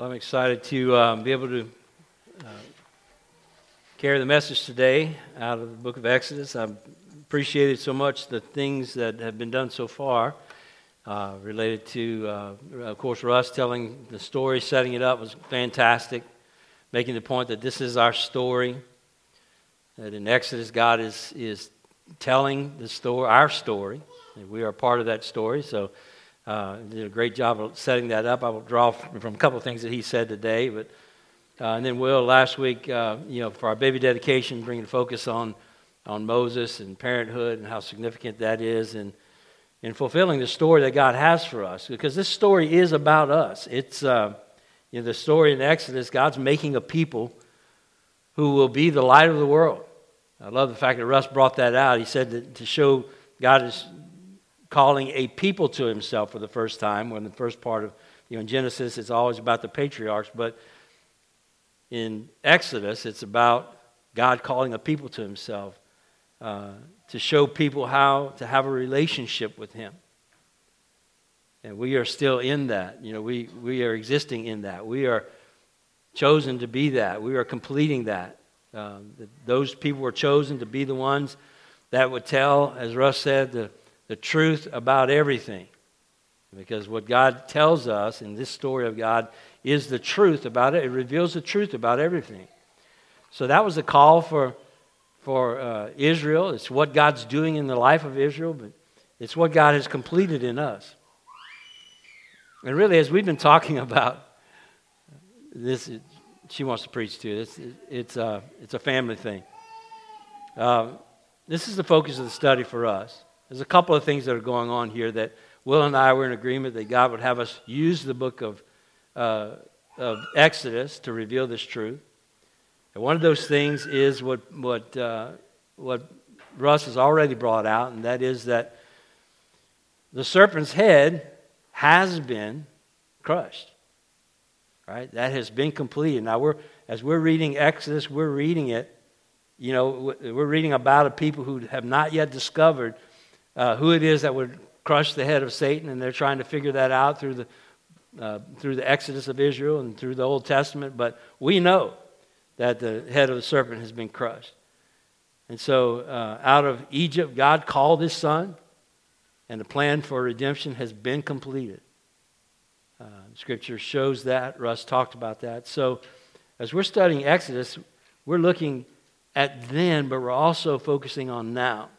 Well, I'm excited to um, be able to uh, carry the message today out of the book of Exodus. I've appreciated so much the things that have been done so far uh, related to, uh, of course, Russ telling the story, setting it up was fantastic, making the point that this is our story. That in Exodus, God is, is telling the story, our story, and we are part of that story. So uh, did a great job of setting that up. I will draw from a couple of things that he said today, but uh, and then Will last week, uh, you know, for our baby dedication, bringing focus on on Moses and parenthood and how significant that is, and in fulfilling the story that God has for us, because this story is about us. It's uh, you know the story in Exodus. God's making a people who will be the light of the world. I love the fact that Russ brought that out. He said that to show God is calling a people to himself for the first time. When the first part of you know Genesis, it's always about the patriarchs, but in Exodus, it's about God calling a people to himself uh, to show people how to have a relationship with him. And we are still in that. You know, we, we are existing in that. We are chosen to be that. We are completing that. Um, those people were chosen to be the ones that would tell, as Russ said, the the truth about everything. Because what God tells us in this story of God is the truth about it. It reveals the truth about everything. So that was a call for, for uh, Israel. It's what God's doing in the life of Israel, but it's what God has completed in us. And really, as we've been talking about this, she wants to preach too. It's, it's, uh, it's a family thing. Uh, this is the focus of the study for us. There's a couple of things that are going on here that Will and I were in agreement that God would have us use the book of, uh, of Exodus to reveal this truth. And one of those things is what, what, uh, what Russ has already brought out, and that is that the serpent's head has been crushed. Right? That has been completed. Now, we're, as we're reading Exodus, we're reading it, you know, we're reading about a people who have not yet discovered uh, who it is that would crush the head of Satan, and they're trying to figure that out through the, uh, through the Exodus of Israel and through the Old Testament. But we know that the head of the serpent has been crushed. And so, uh, out of Egypt, God called his son, and the plan for redemption has been completed. Uh, scripture shows that. Russ talked about that. So, as we're studying Exodus, we're looking at then, but we're also focusing on now.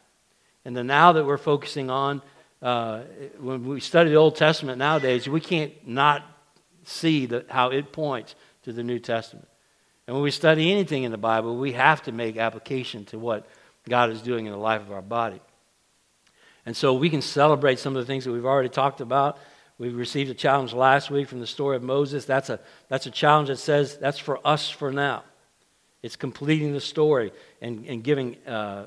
And the now that we're focusing on, uh, when we study the Old Testament nowadays, we can't not see the, how it points to the New Testament. And when we study anything in the Bible, we have to make application to what God is doing in the life of our body. And so we can celebrate some of the things that we've already talked about. We received a challenge last week from the story of Moses. That's a, that's a challenge that says that's for us for now. It's completing the story and, and giving uh,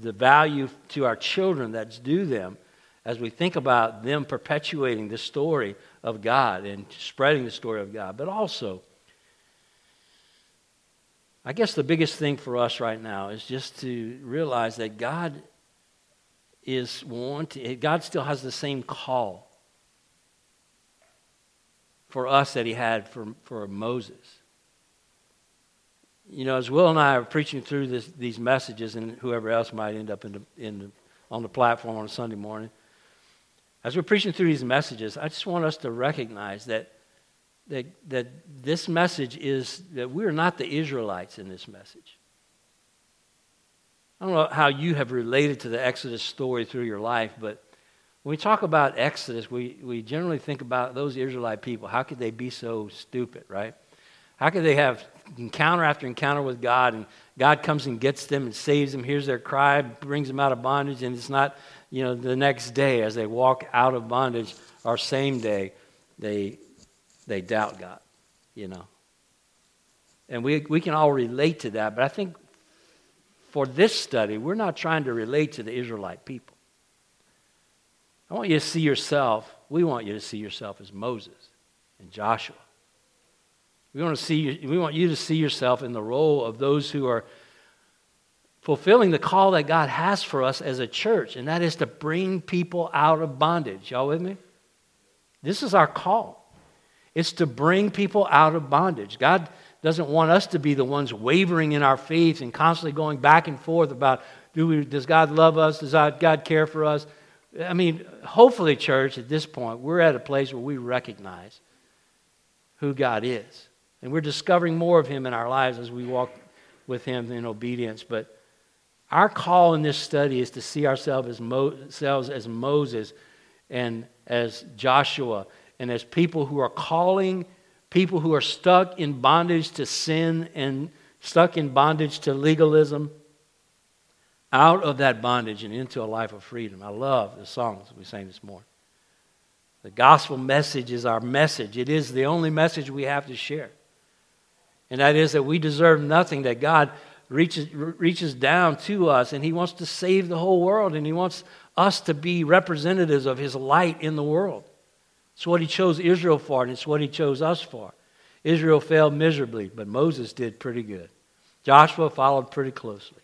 the value to our children that's due them as we think about them perpetuating the story of God and spreading the story of God. But also, I guess the biggest thing for us right now is just to realize that God is wanting, God still has the same call for us that he had for, for Moses you know, as Will and I are preaching through this, these messages, and whoever else might end up in the, in the, on the platform on a Sunday morning, as we're preaching through these messages, I just want us to recognize that, that, that this message is that we're not the Israelites in this message. I don't know how you have related to the Exodus story through your life, but when we talk about Exodus, we, we generally think about those Israelite people. How could they be so stupid, right? How could they have encounter after encounter with God, and God comes and gets them and saves them, hears their cry, brings them out of bondage, and it's not, you know, the next day as they walk out of bondage or same day, they they doubt God, you know. And we we can all relate to that, but I think for this study, we're not trying to relate to the Israelite people. I want you to see yourself, we want you to see yourself as Moses and Joshua we want, to see, we want you to see yourself in the role of those who are fulfilling the call that God has for us as a church, and that is to bring people out of bondage. Y'all with me? This is our call. It's to bring people out of bondage. God doesn't want us to be the ones wavering in our faith and constantly going back and forth about do we, does God love us? Does God care for us? I mean, hopefully, church, at this point, we're at a place where we recognize who God is. And we're discovering more of Him in our lives as we walk with Him in obedience. But our call in this study is to see ourselves as, Mo- ourselves as Moses and as Joshua and as people who are calling people who are stuck in bondage to sin and stuck in bondage to legalism out of that bondage and into a life of freedom. I love the songs we sang this morning. The gospel message is our message. It is the only message we have to share. And that is that we deserve nothing, that God reaches, reaches down to us and He wants to save the whole world and He wants us to be representatives of His light in the world. It's what He chose Israel for and it's what He chose us for. Israel failed miserably, but Moses did pretty good. Joshua followed pretty closely.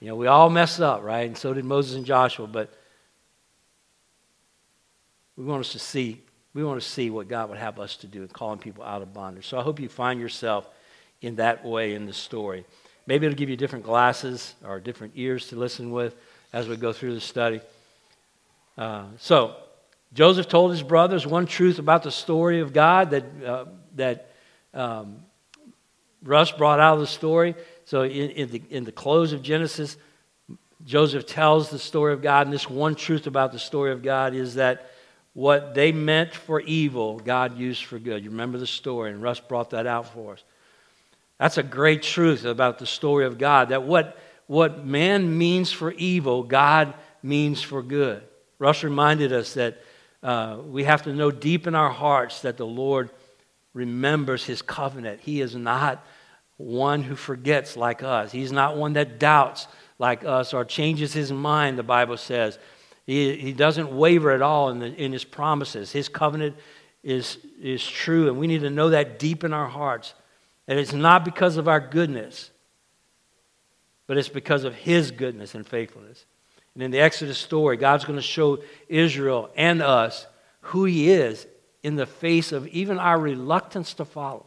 You know, we all mess up, right? And so did Moses and Joshua, but we want us to see, we want to see what God would have us to do in calling people out of bondage. So I hope you find yourself in that way in the story. Maybe it'll give you different glasses or different ears to listen with as we go through the study. Uh, so, Joseph told his brothers one truth about the story of God that, uh, that um, Russ brought out of the story. So, in, in, the, in the close of Genesis, Joseph tells the story of God, and this one truth about the story of God is that what they meant for evil, God used for good. You remember the story, and Russ brought that out for us. That's a great truth about the story of God that what, what man means for evil, God means for good. Russ reminded us that uh, we have to know deep in our hearts that the Lord remembers his covenant. He is not one who forgets like us, he's not one that doubts like us or changes his mind, the Bible says. He, he doesn't waver at all in, the, in his promises. His covenant is, is true, and we need to know that deep in our hearts. That it's not because of our goodness, but it's because of his goodness and faithfulness. And in the Exodus story, God's going to show Israel and us who he is in the face of even our reluctance to follow,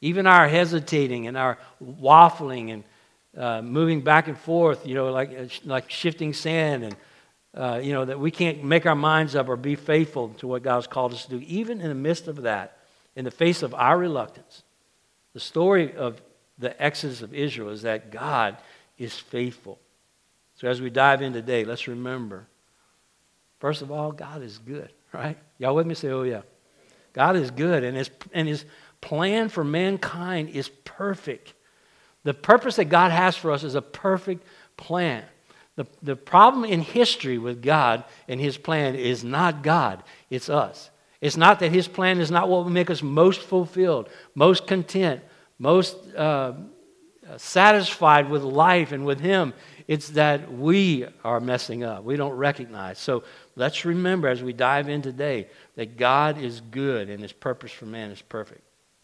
even our hesitating and our waffling and uh, moving back and forth, you know, like, like shifting sand and uh, you know, that we can't make our minds up or be faithful to what God's called us to do, even in the midst of that, in the face of our reluctance. The story of the exodus of Israel is that God is faithful. So as we dive in today, let's remember first of all, God is good, right? Y'all with me? Say, oh, yeah. God is good, and his, and his plan for mankind is perfect. The purpose that God has for us is a perfect plan. The, the problem in history with God and His plan is not God, it's us. It's not that His plan is not what will make us most fulfilled, most content, most uh, satisfied with life and with Him. It's that we are messing up. We don't recognize. So let's remember as we dive in today that God is good and His purpose for man is perfect.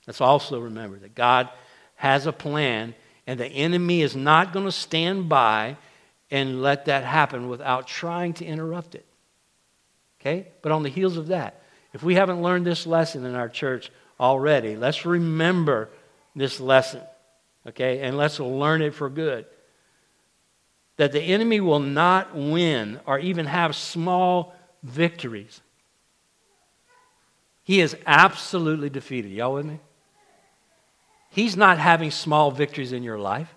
Let's also remember that God has a plan and the enemy is not going to stand by and let that happen without trying to interrupt it. Okay? But on the heels of that, if we haven't learned this lesson in our church already, let's remember this lesson. Okay? And let's learn it for good. That the enemy will not win or even have small victories. He is absolutely defeated. Y'all with me? He's not having small victories in your life.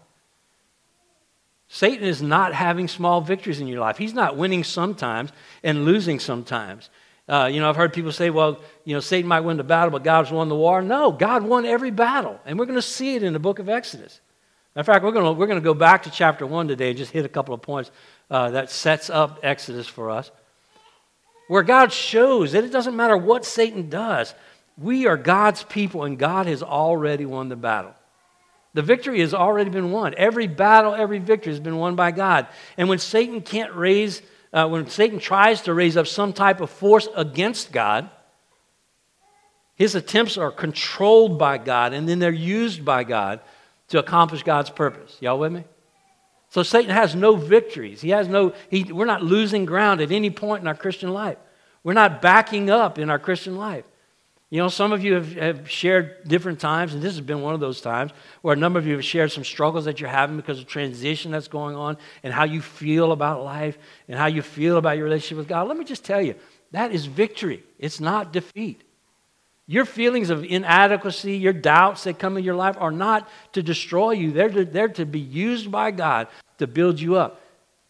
Satan is not having small victories in your life. He's not winning sometimes and losing sometimes. Uh, you know, I've heard people say, well, you know, Satan might win the battle, but God's won the war. No, God won every battle. And we're going to see it in the book of Exodus. In fact, we're going to, we're to go back to chapter 1 today and just hit a couple of points uh, that sets up Exodus for us. Where God shows that it doesn't matter what Satan does, we are God's people and God has already won the battle. The victory has already been won. Every battle, every victory has been won by God. And when Satan can't raise, uh, when Satan tries to raise up some type of force against God, his attempts are controlled by God and then they're used by God to accomplish God's purpose. Y'all with me? So Satan has no victories. He has no, he, we're not losing ground at any point in our Christian life. We're not backing up in our Christian life. You know, some of you have, have, shared different times, and this has been one of those times where a number of you have shared some struggles that you're having because of transition that's going on and how you feel about life and how you feel about your relationship with God. Let me just tell you that is victory, it's not defeat. Your feelings of inadequacy, your doubts that come in your life are not to destroy you, they're to, they're to be used by God to build you up.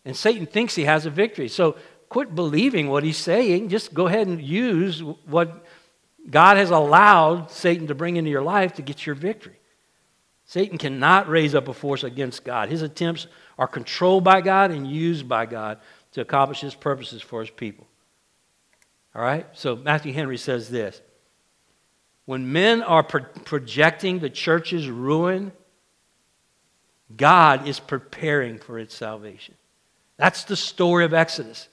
And Satan thinks he has a victory. So quit believing what he's saying. Just go ahead and use what God has allowed Satan to bring into your life to get your victory. Satan cannot raise up a force against God. His attempts are controlled by God and used by God to accomplish his purposes for his people. All right? So Matthew Henry says this When men are pro- projecting the church's ruin, God is preparing for its salvation. That's the story of Exodus.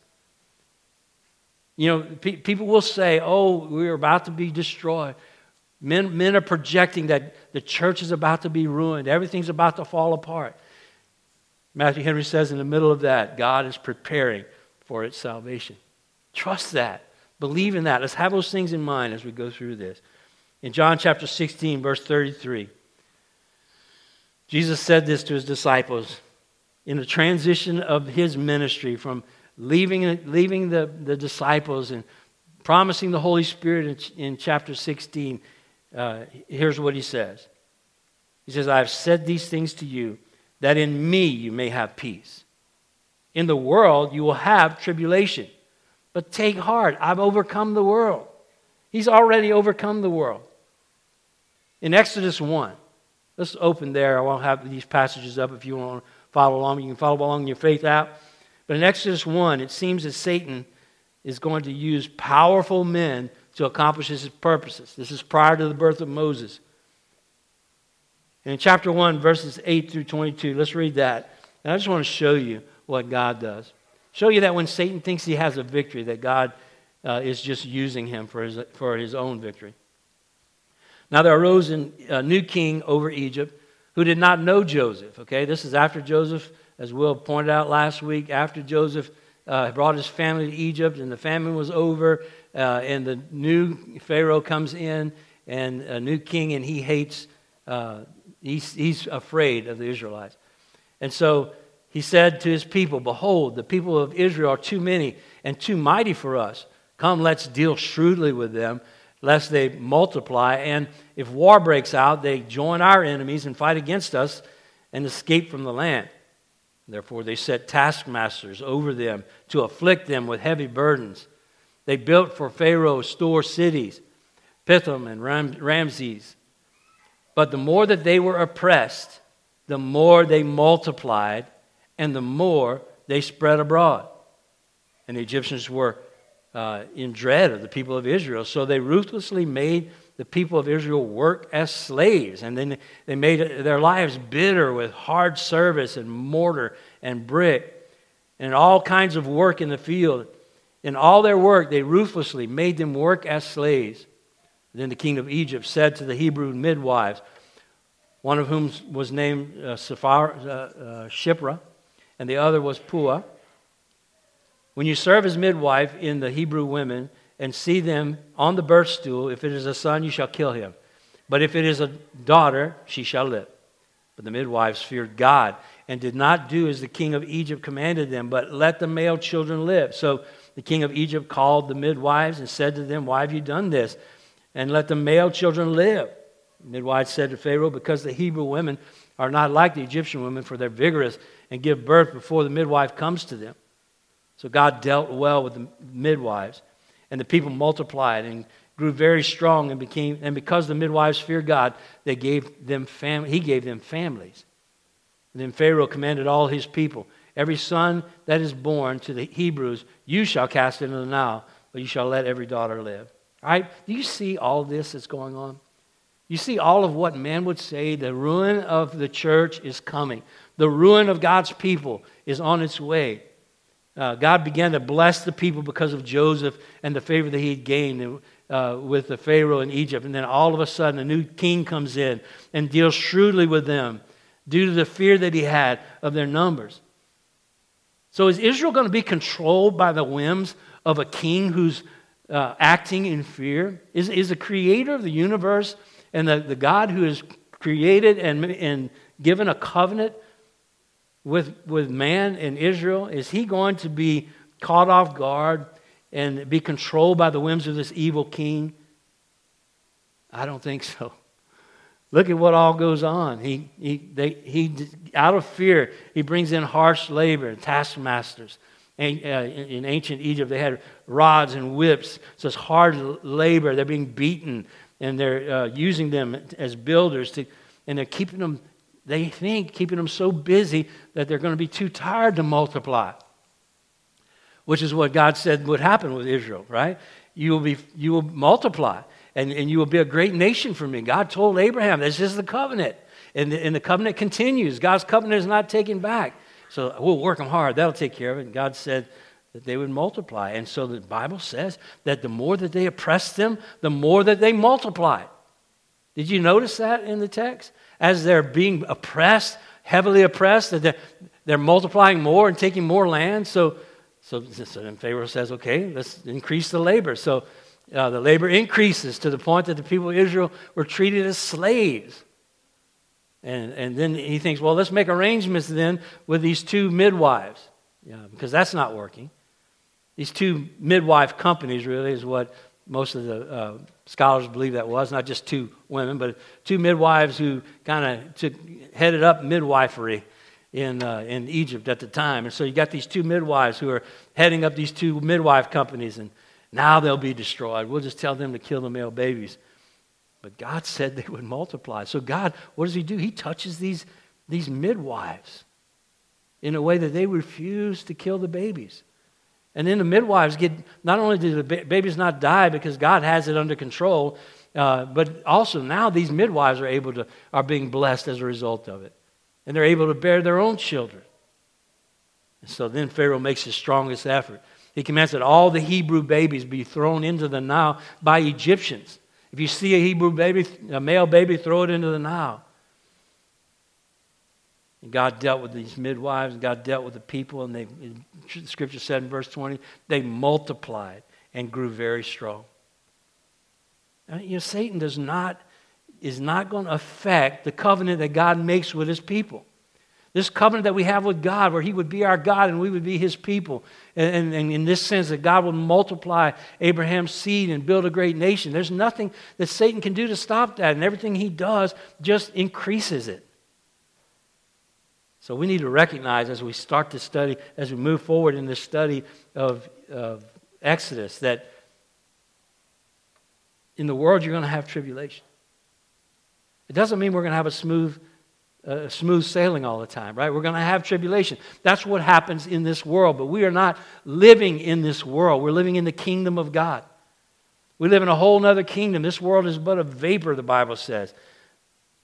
You know, pe- people will say, oh, we're about to be destroyed. Men, men are projecting that the church is about to be ruined, everything's about to fall apart. Matthew Henry says in the middle of that, God is preparing for its salvation. Trust that. Believe in that. Let's have those things in mind as we go through this. In John chapter 16, verse 33, Jesus said this to his disciples in the transition of his ministry from leaving, leaving the, the disciples and promising the Holy Spirit in, in chapter 16, uh, here's what he says He says, I have said these things to you that in me you may have peace. In the world you will have tribulation, but take heart, I've overcome the world. He's already overcome the world. In Exodus 1, let's open there. I won't have these passages up if you want to follow along. You can follow along in your faith out. But in Exodus 1, it seems that Satan is going to use powerful men to accomplish his purposes. This is prior to the birth of Moses. And in chapter 1, verses 8 through 22, let's read that. And I just want to show you what God does. Show you that when Satan thinks he has a victory, that God uh, is just using him for his, for his own victory. Now there arose a new king over Egypt who did not know Joseph. Okay, this is after Joseph as Will pointed out last week, after Joseph uh, brought his family to Egypt and the famine was over, uh, and the new Pharaoh comes in and a new king, and he hates, uh, he's, he's afraid of the Israelites. And so he said to his people, Behold, the people of Israel are too many and too mighty for us. Come, let's deal shrewdly with them, lest they multiply. And if war breaks out, they join our enemies and fight against us and escape from the land. Therefore, they set taskmasters over them to afflict them with heavy burdens. They built for Pharaoh store cities, Pithom and Ram- Ramses. But the more that they were oppressed, the more they multiplied, and the more they spread abroad. And the Egyptians were uh, in dread of the people of Israel, so they ruthlessly made the people of Israel work as slaves. And then they made their lives bitter with hard service and mortar and brick and all kinds of work in the field. In all their work, they ruthlessly made them work as slaves. Then the king of Egypt said to the Hebrew midwives, one of whom was named uh, Sephar, uh, uh, Shiphrah, and the other was Puah. When you serve as midwife in the Hebrew women, and see them on the birth stool. If it is a son, you shall kill him. But if it is a daughter, she shall live. But the midwives feared God and did not do as the king of Egypt commanded them, but let the male children live. So the king of Egypt called the midwives and said to them, Why have you done this? And let the male children live. The midwives said to Pharaoh, Because the Hebrew women are not like the Egyptian women, for they're vigorous and give birth before the midwife comes to them. So God dealt well with the midwives. And the people multiplied and grew very strong and became and because the midwives feared God, they gave them fam- he gave them families. And then Pharaoh commanded all his people, every son that is born to the Hebrews, you shall cast into the Nile, but you shall let every daughter live. All right? Do you see all this that's going on? You see all of what man would say the ruin of the church is coming. The ruin of God's people is on its way uh, God began to bless the people because of Joseph and the favor that he had gained uh, with the Pharaoh in Egypt. And then all of a sudden, a new king comes in and deals shrewdly with them due to the fear that he had of their numbers. So, is Israel going to be controlled by the whims of a king who's uh, acting in fear? Is, is the creator of the universe and the, the God who has created and, and given a covenant with, with man in Israel, is he going to be caught off guard and be controlled by the whims of this evil king? I don't think so. Look at what all goes on. He, he, they, he, out of fear, he brings in harsh labor, taskmasters. In, uh, in ancient Egypt, they had rods and whips, so it's hard labor. They're being beaten, and they're uh, using them as builders, to, and they're keeping them, they think, keeping them so busy that they're going to be too tired to multiply, which is what God said would happen with Israel, right? You will, be, you will multiply and, and you will be a great nation for me. God told Abraham, this is the covenant. And the, and the covenant continues. God's covenant is not taken back. So we'll work them hard. That'll take care of it. And God said that they would multiply. And so the Bible says that the more that they oppress them, the more that they multiply. Did you notice that in the text? As they're being oppressed, heavily oppressed, that they're, they're multiplying more and taking more land. So, so, so then Pharaoh says, okay, let's increase the labor. So uh, the labor increases to the point that the people of Israel were treated as slaves. And, and then he thinks, well, let's make arrangements then with these two midwives, yeah, because that's not working. These two midwife companies really is what most of the uh, scholars believe that was, not just two women, but two midwives who kind of headed up midwifery in, uh, in Egypt at the time. And so you got these two midwives who are heading up these two midwife companies. And now they'll be destroyed. We'll just tell them to kill the male babies. But God said they would multiply. So, God, what does He do? He touches these, these midwives in a way that they refuse to kill the babies. And then the midwives get, not only do the babies not die because God has it under control, uh, but also now these midwives are able to, are being blessed as a result of it. And they're able to bear their own children. And so then Pharaoh makes his strongest effort. He commands that all the Hebrew babies be thrown into the Nile by Egyptians. If you see a Hebrew baby, a male baby, throw it into the Nile. And God dealt with these midwives, and God dealt with the people, and they, the scripture said in verse 20, they multiplied and grew very strong. And, you know, Satan does not, is not going to affect the covenant that God makes with his people. This covenant that we have with God, where He would be our God and we would be His people. And, and, and, in this sense, that God would multiply Abraham's seed and build a great nation. There's nothing that Satan can do to stop that. And everything he does just increases it. So we need to recognize as we start to study, as we move forward in this study of, of Exodus, that in the world you're going to have tribulation. It doesn't mean we're going to have a smooth uh, smooth sailing all the time, right? We're going to have tribulation. That's what happens in this world, but we are not living in this world. We're living in the kingdom of God. We live in a whole other kingdom. This world is but a vapor, the Bible says.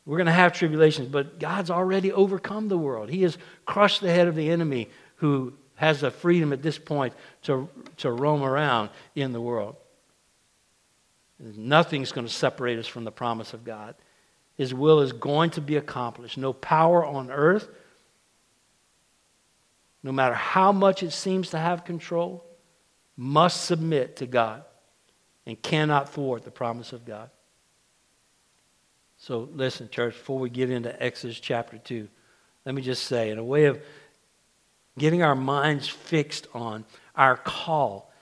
We're going to have tribulations, but God's already overcome the world. He has crushed the head of the enemy who has the freedom at this point to, to roam around in the world. Nothing's going to separate us from the promise of God. His will is going to be accomplished. No power on earth, no matter how much it seems to have control, must submit to God and cannot thwart the promise of God. So, listen, church, before we get into Exodus chapter 2, let me just say, in a way of getting our minds fixed on our call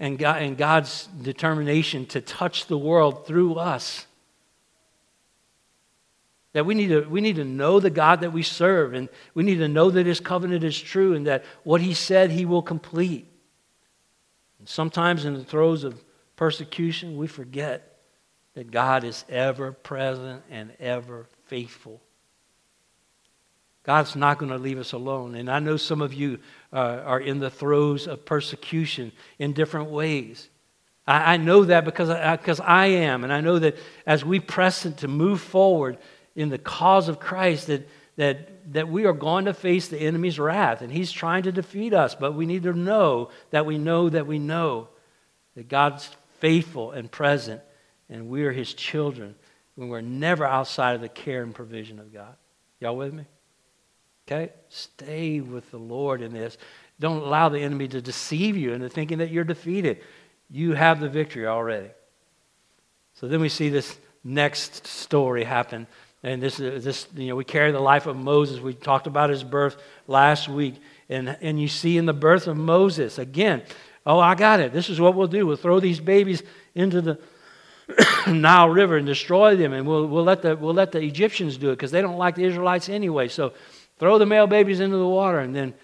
and, God, and God's determination to touch the world through us that we need, to, we need to know the God that we serve, and we need to know that His covenant is true, and that what He said He will complete. And sometimes in the throes of persecution, we forget that God is ever present and ever faithful. God's not going to leave us alone. And I know some of you uh, are in the throes of persecution in different ways. I, I know that because I, because I am. And I know that as we press to move forward, in the cause of Christ that, that, that we are going to face the enemy's wrath, and he's trying to defeat us. But we need to know that we know that we know that God's faithful and present, and we are his children when we're never outside of the care and provision of God. Y'all with me? Okay? Stay with the Lord in this. Don't allow the enemy to deceive you into thinking that you're defeated. You have the victory already. So then we see this next story happen. And this is this, you know, we carry the life of Moses. We talked about his birth last week. And, and you see in the birth of Moses, again, oh, I got it. This is what we'll do. We'll throw these babies into the Nile River and destroy them. And we'll, we'll, let, the, we'll let the Egyptians do it because they don't like the Israelites anyway. So throw the male babies into the water. And then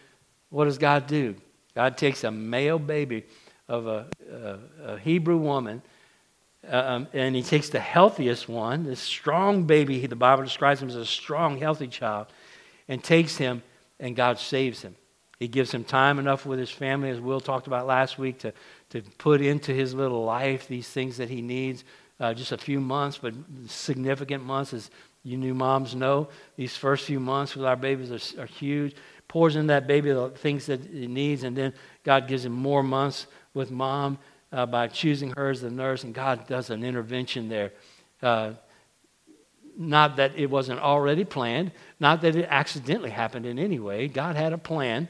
what does God do? God takes a male baby of a, a, a Hebrew woman uh, um, and he takes the healthiest one, this strong baby, the Bible describes him as a strong, healthy child, and takes him, and God saves him. He gives him time enough with his family, as Will talked about last week, to, to put into his little life these things that he needs. Uh, just a few months, but significant months, as you new moms know. These first few months with our babies are, are huge. Pours in that baby the things that he needs, and then God gives him more months with mom uh, by choosing her as the nurse, and God does an intervention there. Uh, not that it wasn't already planned, not that it accidentally happened in any way. God had a plan,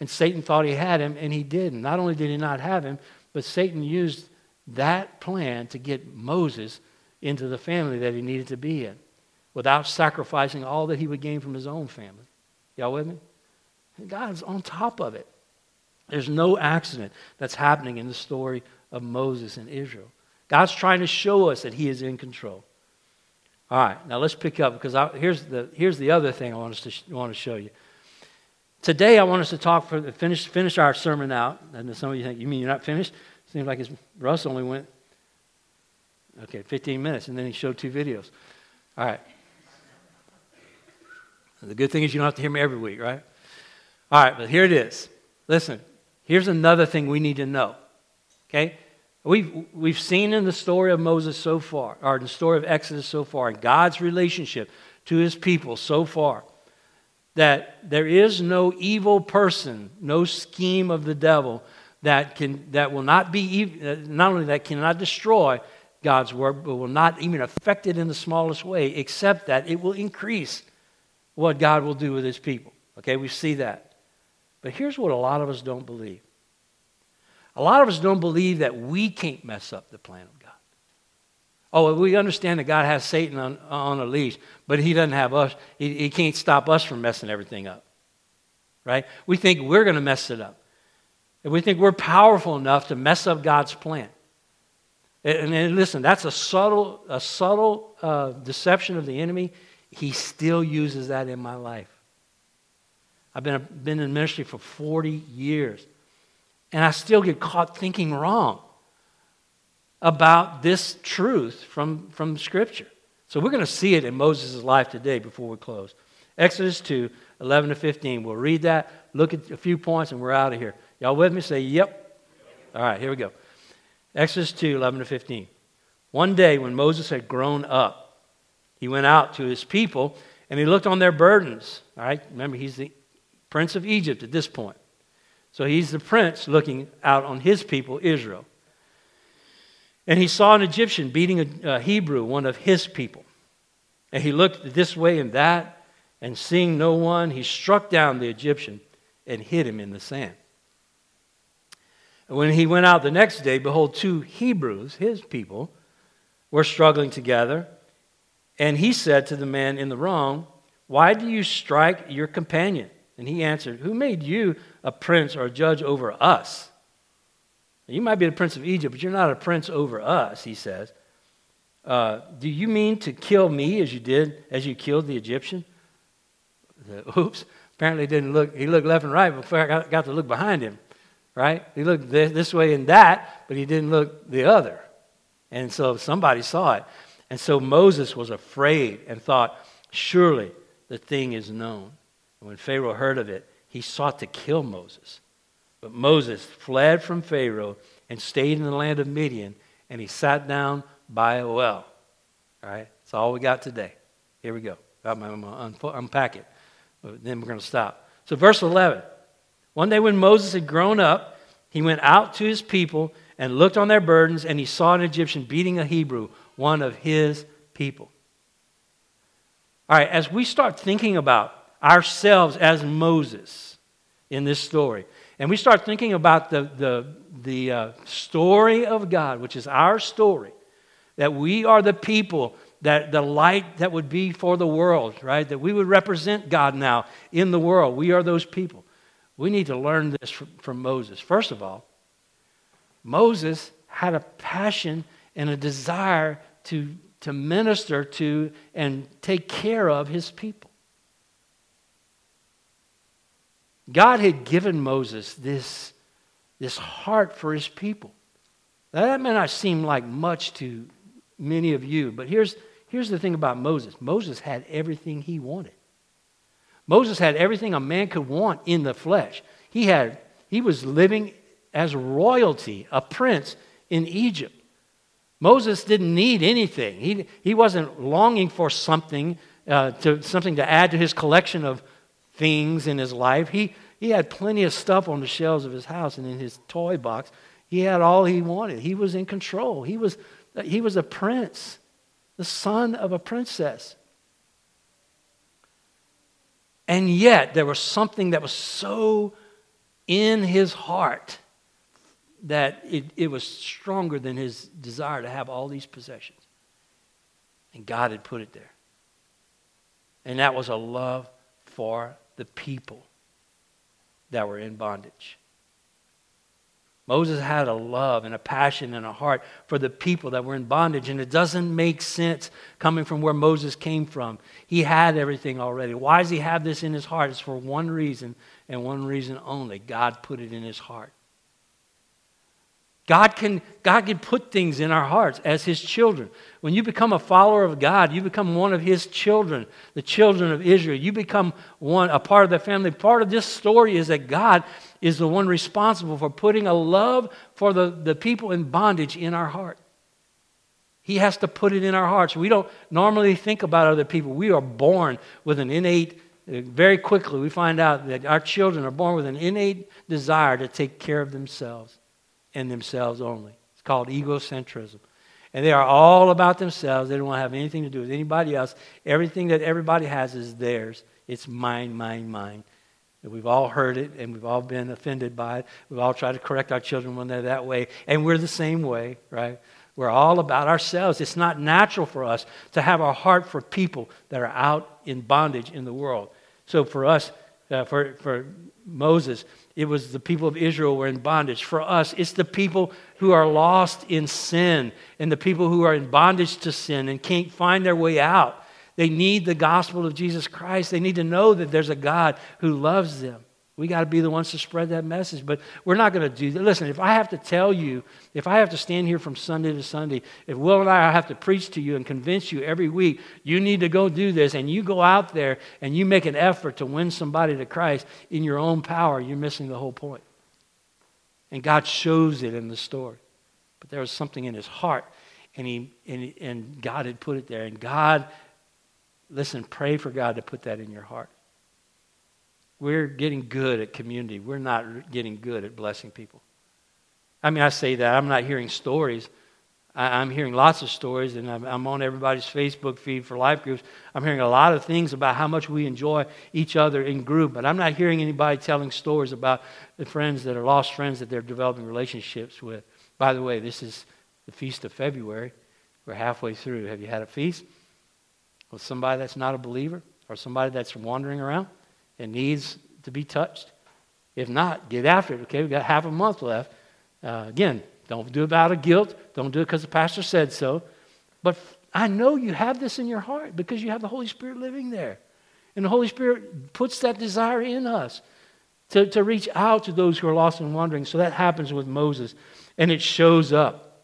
and Satan thought he had him, and he didn't. Not only did he not have him, but Satan used that plan to get Moses into the family that he needed to be in without sacrificing all that he would gain from his own family. Y'all with me? God's on top of it. There's no accident that's happening in the story of Moses and Israel. God's trying to show us that He is in control. All right, now let's pick up because I, here's, the, here's the other thing I want, us to want to show you. Today, I want us to talk for finish, finish our sermon out. And some of you think, you mean you're not finished? Seems like it's, Russ only went, okay, 15 minutes, and then he showed two videos. All right. The good thing is you don't have to hear me every week, right? All right, but here it is. Listen, Here's another thing we need to know. Okay? We've, we've seen in the story of Moses so far, or in the story of Exodus so far, and God's relationship to his people so far, that there is no evil person, no scheme of the devil that, can, that will not be, uh, not only that cannot destroy God's work, but will not even affect it in the smallest way, except that it will increase what God will do with his people. Okay, we see that. But here's what a lot of us don't believe a lot of us don't believe that we can't mess up the plan of. Oh, we understand that God has Satan on, on a leash, but he doesn't have us. He, he can't stop us from messing everything up. Right? We think we're going to mess it up. And we think we're powerful enough to mess up God's plan. And, and listen, that's a subtle, a subtle uh, deception of the enemy. He still uses that in my life. I've been, been in ministry for 40 years, and I still get caught thinking wrong about this truth from, from Scripture. So we're going to see it in Moses' life today before we close. Exodus 2, 11 to 15. We'll read that, look at a few points, and we're out of here. Y'all with me? Say, yep. All right, here we go. Exodus 2, 11 to 15. One day when Moses had grown up, he went out to his people and he looked on their burdens. All right, remember, he's the prince of Egypt at this point. So he's the prince looking out on his people, Israel. And he saw an Egyptian beating a, a Hebrew, one of his people. And he looked this way and that, and seeing no one, he struck down the Egyptian and hid him in the sand. And when he went out the next day, behold, two Hebrews, his people, were struggling together. And he said to the man in the wrong, Why do you strike your companion? And he answered, Who made you a prince or a judge over us? You might be the prince of Egypt, but you're not a prince over us, he says. Uh, do you mean to kill me as you did, as you killed the Egyptian? Oops. Apparently, didn't look. He looked left and right before I got, got to look behind him. Right? He looked this way and that, but he didn't look the other. And so somebody saw it. And so Moses was afraid and thought, surely the thing is known. And when Pharaoh heard of it, he sought to kill Moses. But Moses fled from Pharaoh and stayed in the land of Midian, and he sat down by a well. All right? That's all we got today. Here we go. I'm going to unpack it. but Then we're going to stop. So, verse 11. One day when Moses had grown up, he went out to his people and looked on their burdens, and he saw an Egyptian beating a Hebrew, one of his people. All right, as we start thinking about ourselves as Moses. in this story. And we start thinking about the, the, the uh, story of God, which is our story, that we are the people that the light that would be for the world, right? That we would represent God now in the world. We are those people. We need to learn this from, from Moses. First of all, Moses had a passion and a desire to, to minister to and take care of his people. God had given Moses this, this heart for his people. Now, that may not seem like much to many of you, but here's, here's the thing about Moses Moses had everything he wanted. Moses had everything a man could want in the flesh. He, had, he was living as royalty, a prince in Egypt. Moses didn't need anything. He, he wasn't longing for something, uh, to, something to add to his collection of things in his life. He, he had plenty of stuff on the shelves of his house and in his toy box. He had all he wanted. He was in control. He was, he was a prince, the son of a princess. And yet, there was something that was so in his heart that it, it was stronger than his desire to have all these possessions. And God had put it there. And that was a love for the people that were in bondage. Moses had a love and a passion and a heart for the people that were in bondage, and it doesn't make sense coming from where Moses came from. He had everything already. Why does he have this in his heart? It's for one reason and one reason only God put it in his heart. God can, God can put things in our hearts as His children. When you become a follower of God, you become one of His children, the children of Israel. You become one, a part of the family. Part of this story is that God is the one responsible for putting a love for the, the people in bondage in our heart. He has to put it in our hearts. We don't normally think about other people. We are born with an innate, very quickly, we find out that our children are born with an innate desire to take care of themselves and themselves only. It's called egocentrism. And they are all about themselves. They don't want to have anything to do with anybody else. Everything that everybody has is theirs. It's mine, mine, mine. And we've all heard it and we've all been offended by it. We've all tried to correct our children when they're that way. And we're the same way, right? We're all about ourselves. It's not natural for us to have our heart for people that are out in bondage in the world. So for us, uh, for, for Moses, it was the people of Israel were in bondage. For us, it's the people who are lost in sin and the people who are in bondage to sin and can't find their way out. They need the gospel of Jesus Christ. They need to know that there's a God who loves them. We got to be the ones to spread that message. But we're not going to do that. Listen, if I have to tell you, if I have to stand here from Sunday to Sunday, if Will and I have to preach to you and convince you every week, you need to go do this, and you go out there and you make an effort to win somebody to Christ in your own power, you're missing the whole point. And God shows it in the story. But there was something in his heart, and, he, and, and God had put it there. And God, listen, pray for God to put that in your heart. We're getting good at community. We're not getting good at blessing people. I mean, I say that. I'm not hearing stories. I, am hearing lots of stories, and I'm, I'm, on everybody's Facebook feed for life groups. I'm hearing a lot of things about how much we enjoy each other in group, but I'm not hearing anybody telling stories about the friends that are lost friends that they're developing relationships with. By the way, this is the feast of February. We're halfway through. Have you had a feast with somebody that's not a believer or somebody that's wandering around? It needs to be touched. If not, get after it. Okay, we've got half a month left. Uh, again, don't do it out of guilt. Don't do it because the pastor said so. But I know you have this in your heart because you have the Holy Spirit living there. And the Holy Spirit puts that desire in us to, to reach out to those who are lost and wandering. So that happens with Moses, and it shows up.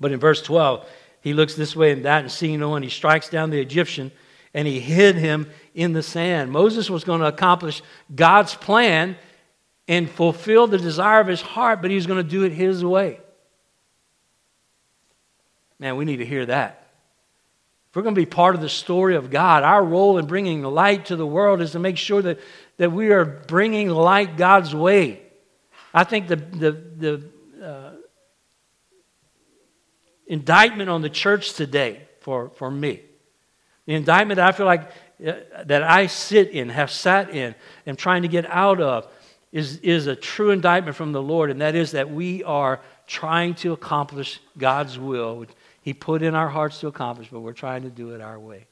But in verse 12, he looks this way and that, and seeing no one, he strikes down the Egyptian and he hid him in the sand. Moses was going to accomplish God's plan and fulfill the desire of his heart, but he was going to do it his way. Man, we need to hear that. If we're going to be part of the story of God, our role in bringing light to the world is to make sure that, that we are bringing light God's way. I think the, the, the uh, indictment on the church today, for, for me, the indictment that I feel like uh, that I sit in, have sat in, am trying to get out of, is, is a true indictment from the Lord, and that is that we are trying to accomplish God's will, which He put in our hearts to accomplish, but we're trying to do it our way.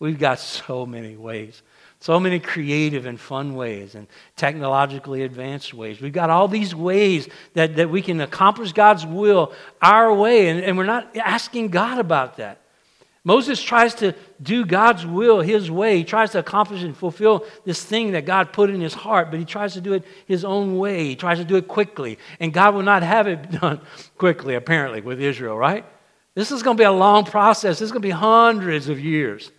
We've got so many ways, so many creative and fun ways, and technologically advanced ways. We've got all these ways that, that we can accomplish God's will our way, and, and we're not asking God about that. Moses tries to do God's will his way. He tries to accomplish and fulfill this thing that God put in his heart, but he tries to do it his own way. He tries to do it quickly. And God will not have it done quickly, apparently, with Israel, right? This is going to be a long process. This is going to be hundreds of years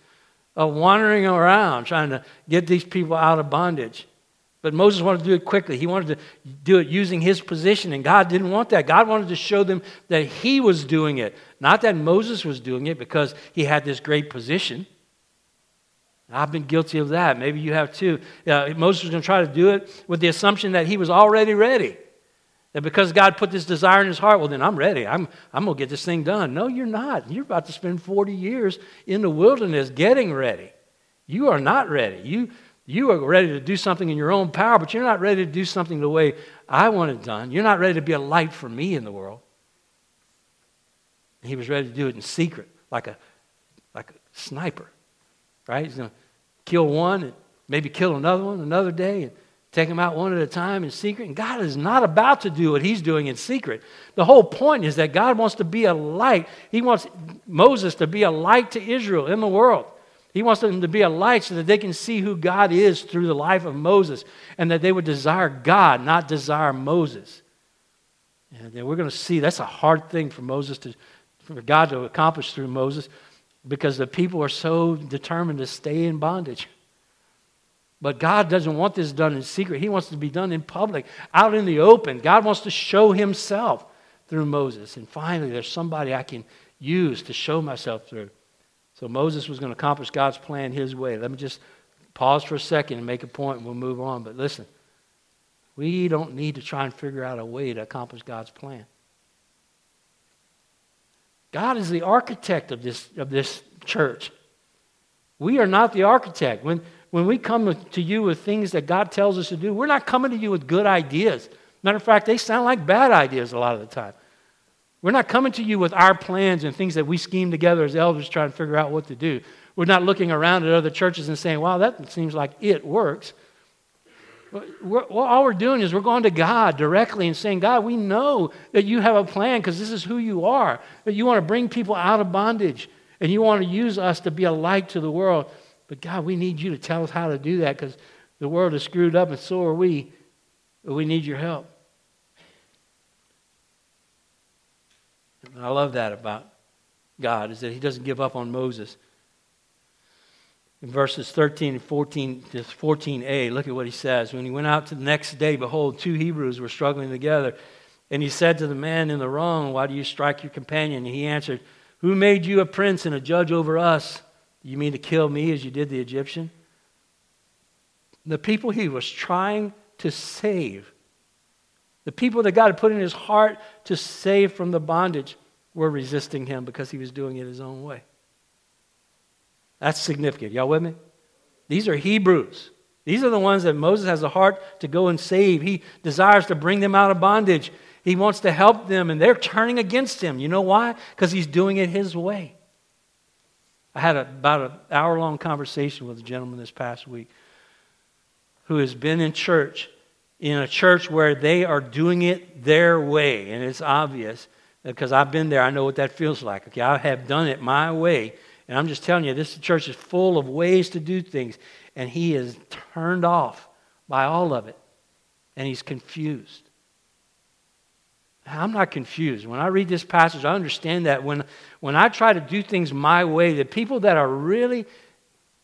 of wandering around trying to get these people out of bondage. But Moses wanted to do it quickly. He wanted to do it using his position, and God didn't want that. God wanted to show them that he was doing it, not that Moses was doing it because he had this great position. I've been guilty of that. Maybe you have too. Uh, Moses was going to try to do it with the assumption that he was already ready. That because God put this desire in his heart, well, then I'm ready. I'm, I'm going to get this thing done. No, you're not. You're about to spend 40 years in the wilderness getting ready. You are not ready. You, you are ready to do something in your own power, but you're not ready to do something the way I want it done. You're not ready to be a light for me in the world. And he was ready to do it in secret, like a, like a sniper, right? He's going to kill one and maybe kill another one another day and take them out one at a time in secret. And God is not about to do what he's doing in secret. The whole point is that God wants to be a light. He wants Moses to be a light to Israel in the world. He wants them to be a light so that they can see who God is through the life of Moses and that they would desire God, not desire Moses. And then we're going to see that's a hard thing for Moses to, for God to accomplish through Moses because the people are so determined to stay in bondage. But God doesn't want this done in secret. He wants it to be done in public, out in the open. God wants to show himself through Moses. And finally, there's somebody I can use to show myself through. So Moses was going to accomplish God's plan his way. Let me just pause for a second and make a point and we'll move on. But listen, we don't need to try and figure out a way to accomplish God's plan. God is the architect of this, of this church. We are not the architect. When, when we come to you with things that God tells us to do, we're not coming to you with good ideas. Matter of fact, they sound like bad ideas a lot of the time. We're not coming to you with our plans and things that we scheme together as elders trying to figure out what to do. We're not looking around at other churches and saying, wow, that seems like it works. We're, all we're doing is we're going to God directly and saying, God, we know that you have a plan because this is who you are, that you want to bring people out of bondage and you want to use us to be a light to the world. But God, we need you to tell us how to do that because the world is screwed up and so are we. We need your help. And I love that about God, is that he doesn't give up on Moses. In verses 13 and 14 to 14a, look at what he says. When he went out to the next day, behold, two Hebrews were struggling together. And he said to the man in the wrong, Why do you strike your companion? And he answered, Who made you a prince and a judge over us? You mean to kill me as you did the Egyptian? The people he was trying to save, the people that God had put in his heart to save from the bondage, were resisting him because he was doing it his own way. That's significant. Y'all with me? These are Hebrews. These are the ones that Moses has a heart to go and save. He desires to bring them out of bondage. He wants to help them, and they're turning against him. You know why? Because he's doing it his way. I had a, about an hour long conversation with a gentleman this past week who has been in church, in a church where they are doing it their way, and it's obvious because I've been there. I know what that feels like. Okay, I have done it my way. And I'm just telling you, this church is full of ways to do things. And he is turned off by all of it. And he's confused. I'm not confused. When I read this passage, I understand that when, when I try to do things my way, the people that are really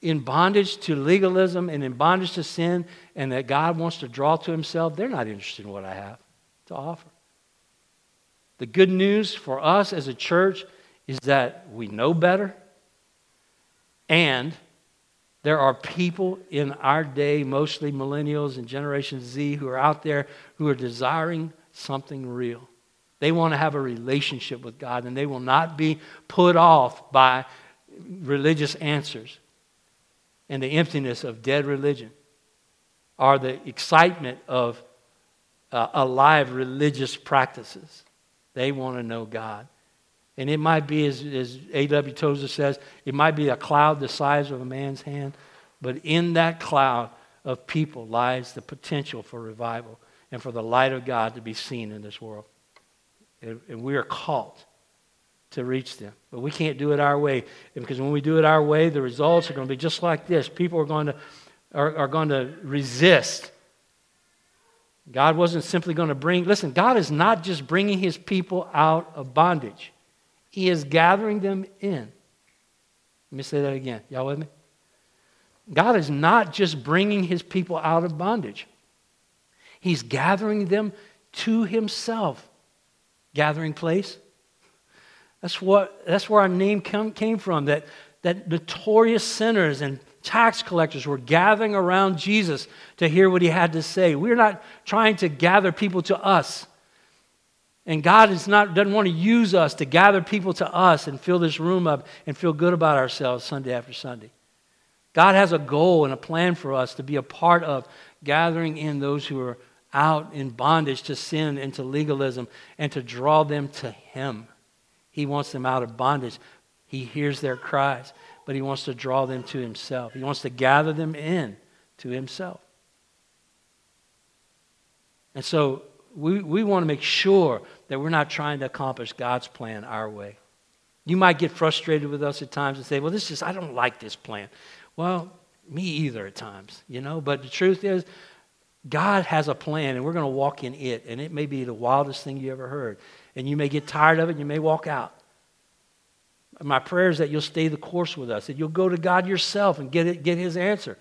in bondage to legalism and in bondage to sin and that God wants to draw to himself, they're not interested in what I have to offer. The good news for us as a church is that we know better, and there are people in our day, mostly millennials and Generation Z, who are out there who are desiring something real. They want to have a relationship with God, and they will not be put off by religious answers and the emptiness of dead religion. are the excitement of uh, alive religious practices. They want to know God. And it might be, as, as A.W. Tozer says, it might be a cloud the size of a man's hand, but in that cloud of people lies the potential for revival and for the light of God to be seen in this world. And, and we are called to reach them. But we can't do it our way. Because when we do it our way, the results are going to be just like this. People are going to, are, are going to resist. God wasn't simply going to bring, listen, God is not just bringing his people out of bondage. He is gathering them in. Let me say that again. Y'all with me? God is not just bringing his people out of bondage, He's gathering them to Himself. Gathering place. That's, what, that's where our name come, came from. That, that notorious sinners and tax collectors were gathering around Jesus to hear what he had to say. We're not trying to gather people to us. And God is not, doesn't want to use us to gather people to us and fill this room up and feel good about ourselves Sunday after Sunday. God has a goal and a plan for us to be a part of gathering in those who are out in bondage to sin and to legalism and to draw them to Him. He wants them out of bondage. He hears their cries, but He wants to draw them to Himself. He wants to gather them in to Himself. And so we, we want to make sure that we're not trying to accomplish God's plan our way. You might get frustrated with us at times and say, well, this is, I don't like this plan. Well, me either at times, you know, but the truth is, God has a plan and we're going to walk in it. And it may be the wildest thing you ever heard. And you may get tired of it and you may walk out. My prayer is that you'll stay the course with us, that you'll go to God yourself and get, it, get His answer.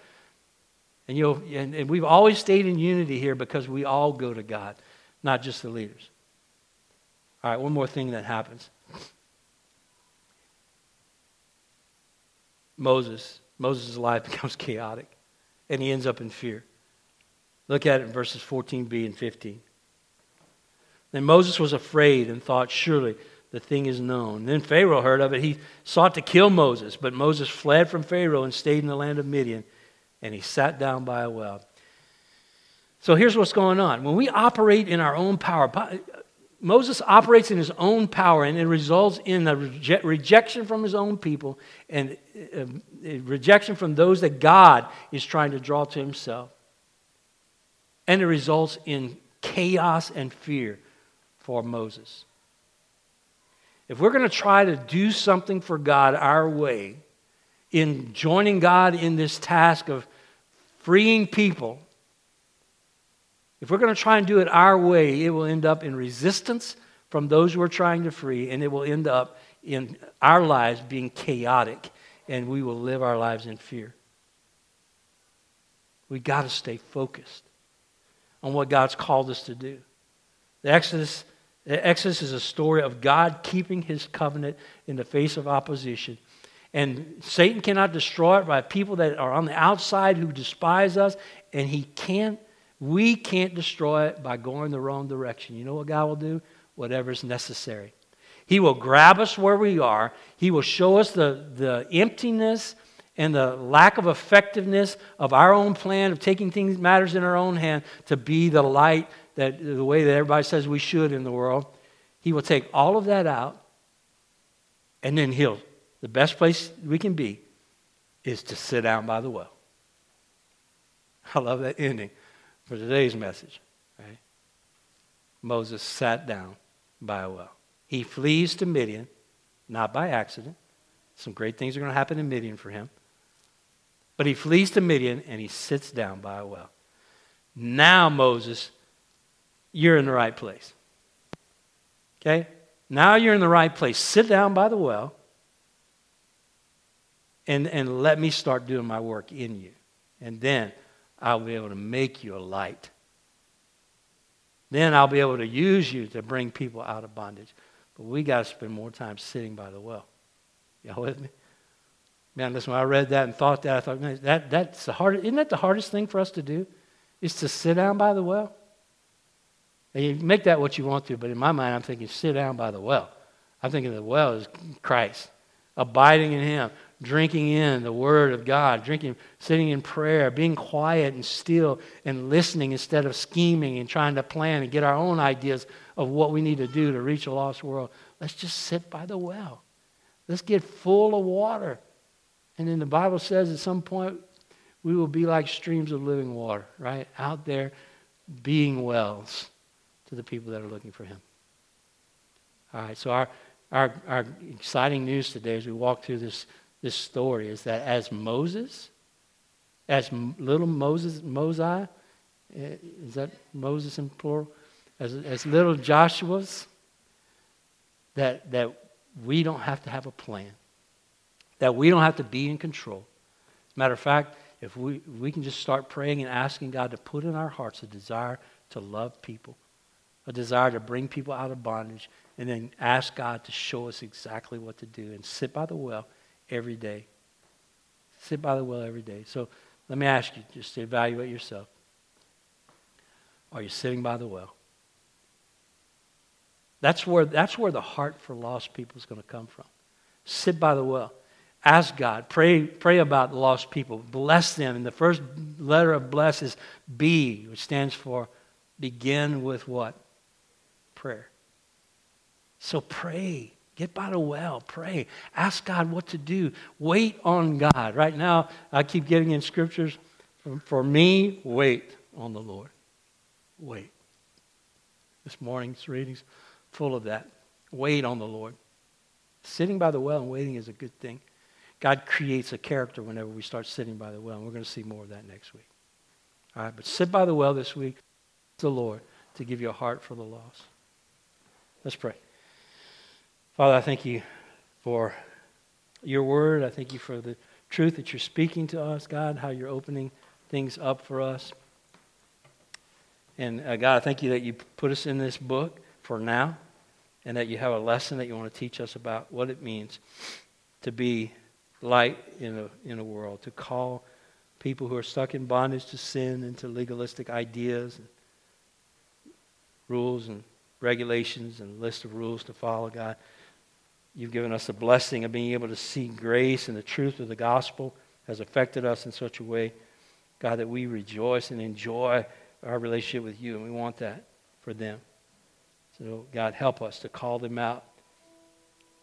And, you'll, and, and we've always stayed in unity here because we all go to God not just the leaders. All right, one more thing that happens. Moses, Moses' life becomes chaotic, and he ends up in fear. Look at it in verses 14b and 15. Then Moses was afraid and thought, Surely the thing is known. Then Pharaoh heard of it. He sought to kill Moses, but Moses fled from Pharaoh and stayed in the land of Midian, and he sat down by a well. So here's what's going on. When we operate in our own power, Moses operates in his own power, and it results in a reje- rejection from his own people and uh, a rejection from those that God is trying to draw to himself. And it results in chaos and fear for Moses. If we're going to try to do something for God our way, in joining God in this task of freeing people if we're going to try and do it our way, it will end up in resistance from those who are trying to free, and it will end up in our lives being chaotic, and we will live our lives in fear. We got to stay focused on what God's called us to do. The Exodus, Exodus is a story of God keeping his covenant in the face of opposition. And Satan cannot destroy it by people that are on the outside who despise us, and he can't we can't destroy it by going the wrong direction. You know what God will do? Whatever's necessary. He will grab us where we are. He will show us the, the emptiness and the lack of effectiveness of our own plan of taking things matters in our own hand to be the light that the way that everybody says we should in the world. He will take all of that out and then he'll the best place we can be is to sit down by the well. I love that ending for today's message. Right? Moses sat down by a well. He flees to Midian, not by accident. Some great things are going to happen in Midian for him. But he flees to Midian and he sits down by a well. Now, Moses, you're in the right place. Okay? Now you're in the right place. Sit down by the well and, and let me start doing my work in you. And then I'll be able to make you a light. Then I'll be able to use you to bring people out of bondage. But we got to spend more time sitting by the well. Y'all with me? Man, listen, when I read that and thought that, I thought, man, that, that's the hardest, isn't that the hardest thing for us to do? Is to sit down by the well? You make that what you want to, but in my mind, I'm thinking, sit down by the well. I'm thinking the well is Christ, abiding in Him, drinking in the Word of God, drinking, sitting in prayer, being quiet and still and listening instead of scheming and trying to plan and get our own ideas of what we need to do to reach a lost world. Let's just sit by the well. Let's get full of water. And then the Bible says at some point we will be like streams of living water, right? Out there being wells to the people that are looking for Him. All right, so our, our, our exciting news today as we walk through this, this story is that as Moses, as little Moses, Mosai, eh, is that Moses in plural? As, as little Joshua's, that, that we don't have to have a plan, that we don't have to be in control. As a matter of fact, if we, we can just start praying and asking God to put in our hearts a desire to love people, a desire to bring people out of bondage, and then ask God to show us exactly what to do and sit by the well every day. Sit by the well every day. So let me ask you just to evaluate yourself. Are you sitting by the well? That's where, that's where the heart for lost people is going to come from. Sit by the well. Ask God. Pray, pray about the lost people. Bless them. And the first letter of bless is B, which stands for begin with what? Prayer. So pray. Get by the well. Pray. Ask God what to do. Wait on God. Right now, I keep getting in scriptures. For me, wait on the Lord. Wait. This morning's readings full of that. Wait on the Lord. Sitting by the well and waiting is a good thing. God creates a character whenever we start sitting by the well, and we're going to see more of that next week. All right, but sit by the well this week, the Lord, to give you a heart for the lost. Let's pray. Father, I thank you for your word. I thank you for the truth that you're speaking to us, God, how you're opening things up for us. And uh, God, I thank you that you put us in this book for now and that you have a lesson that you want to teach us about what it means to be light in a, in a world, to call people who are stuck in bondage to sin and to legalistic ideas and rules and regulations and list of rules to follow, God. You've given us the blessing of being able to see grace and the truth of the gospel has affected us in such a way, God, that we rejoice and enjoy our relationship with you, and we want that for them. So, God, help us to call them out.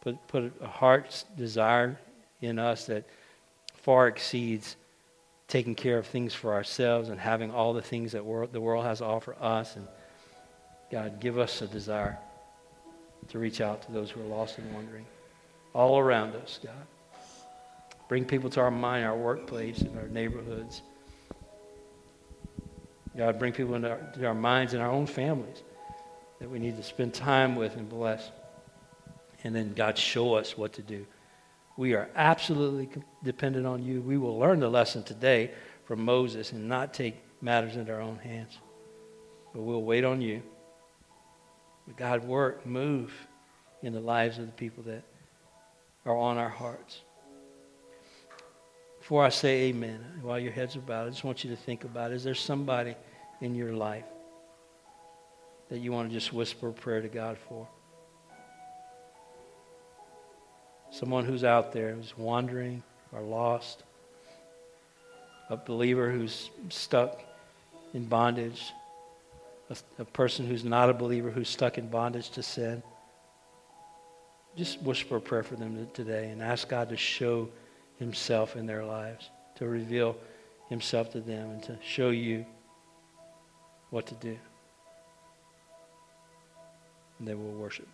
Put, put a heart's desire in us that far exceeds taking care of things for ourselves and having all the things that the world has to offer us. And God, give us a desire to reach out to those who are lost and wandering all around us, God. Bring people to our mind, our workplace, and our neighborhoods. God, bring people into our, our minds and our own families that we need to spend time with and bless. And then, God, show us what to do. We are absolutely dependent on you. We will learn the lesson today from Moses and not take matters into our own hands. But we'll wait on you. God, work, move in the lives of the people that are on our hearts. Before I say amen, while your heads are bowed, I just want you to think about is there somebody in your life that you want to just whisper a prayer to God for? someone who's out there who's wandering or lost, a believer who's stuck in bondage, a, a, person who's not a believer who's stuck in bondage to sin. Just whisper a prayer for them today and ask God to show Himself in their lives, to reveal Himself to them, and to show you what to do. And then we'll worship.